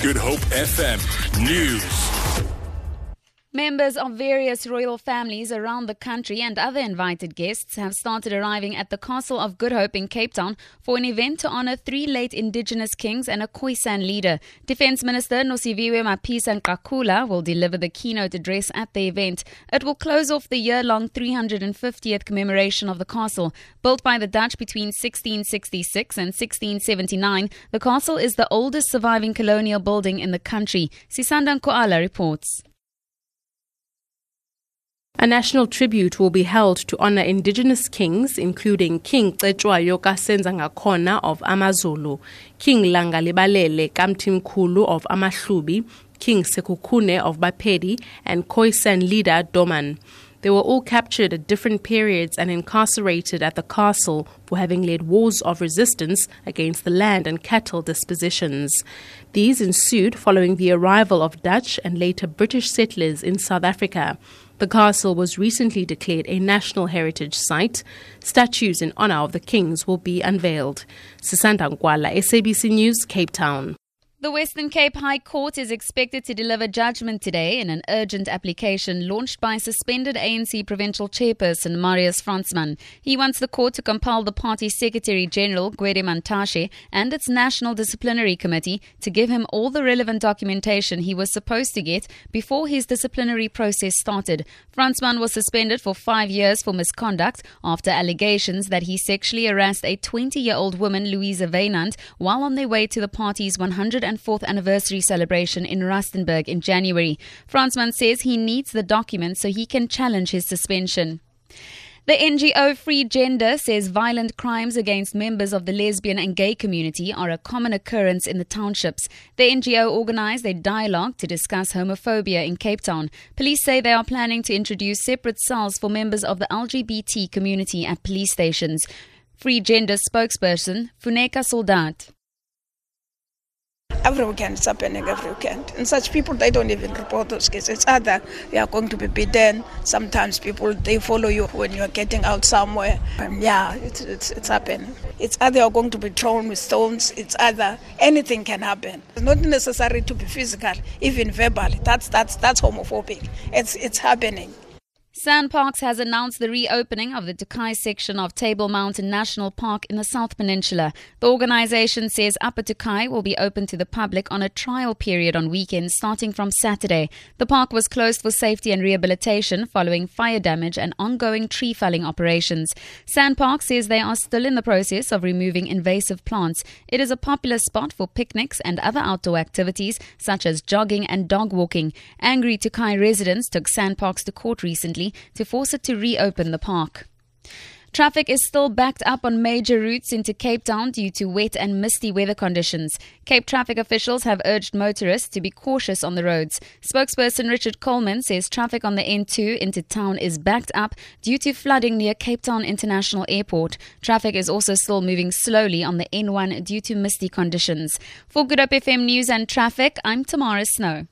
Good Hope FM News. Members of various royal families around the country and other invited guests have started arriving at the Castle of Good Hope in Cape Town for an event to honor three late indigenous kings and a Khoisan leader. Defense Minister Nosiviwe Mapisa Nqakula will deliver the keynote address at the event. It will close off the year-long 350th commemoration of the castle. Built by the Dutch between 1666 and 1679, the castle is the oldest surviving colonial building in the country. Sisanda Nkwala reports. A national tribute will be held to honor indigenous kings, including King Cetshwayo Kasenzangakhona of Amazulu, King Langalibalele kaMthimkhulu of Amahlubi, King Sekhukhune of Bapedi, and Khoisan leader Doman. They were all captured at different periods and incarcerated at the castle for having led wars of resistance against the land and cattle dispositions. These ensued following the arrival of Dutch and later British settlers in South Africa. The castle was recently declared a National Heritage Site. Statues in honor of the kings will be unveiled. Sisanda Nkwala, SABC News, Cape Town. The Western Cape High Court is expected to deliver judgment today in an urgent application launched by suspended ANC provincial chairperson Marius Fransman. He wants the court to compel the party's Secretary General Gwede Mantashe and its National Disciplinary Committee to give him all the relevant documentation he was supposed to get before his disciplinary process started. Fransman was suspended for five years for misconduct after allegations that he sexually harassed a 20-year-old woman, Louisa Wynand, while on their way to the party's 100 104th anniversary celebration in Rustenburg in January. Fransman says he needs the documents so he can challenge his suspension. The NGO Free Gender says violent crimes against members of the lesbian and gay community are a common occurrence in the townships. The NGO organized a dialogue to discuss homophobia in Cape Town. Police say they are planning to introduce separate cells for members of the LGBT community at police stations. Free Gender spokesperson Funeka Soldaat. Every weekend it's happening every weekend. And such people they don't even report those cases. It's either they are going to be beaten. Sometimes people they follow you when you are getting out somewhere. And yeah, it's it's it's happening. It's either you're going to be thrown with stones. It's either anything can happen. It's not necessary to be physical, even verbal. That's that's that's homophobic. It's it's happening. SANParks has announced the reopening of the Tokai section of Table Mountain National Park in the South Peninsula. The organization says Upper Tokai will be open to the public on a trial period on weekends starting from Saturday. The park was closed for safety and rehabilitation following fire damage and ongoing tree felling operations. SANParks says they are still in the process of removing invasive plants. It is a popular spot for picnics and other outdoor activities such as jogging and dog walking. Angry Tokai residents took SANParks to court recently to force it to reopen the park. Traffic is still backed up on major routes into Cape Town due to wet and misty weather conditions. Cape traffic officials have urged motorists to be cautious on the roads. Spokesperson Richard Coleman says traffic on the N2 into town is backed up due to flooding near Cape Town International Airport. Traffic is also still moving slowly on the N1 due to misty conditions. For Good Hope FM News and Traffic, I'm Tamara Snow.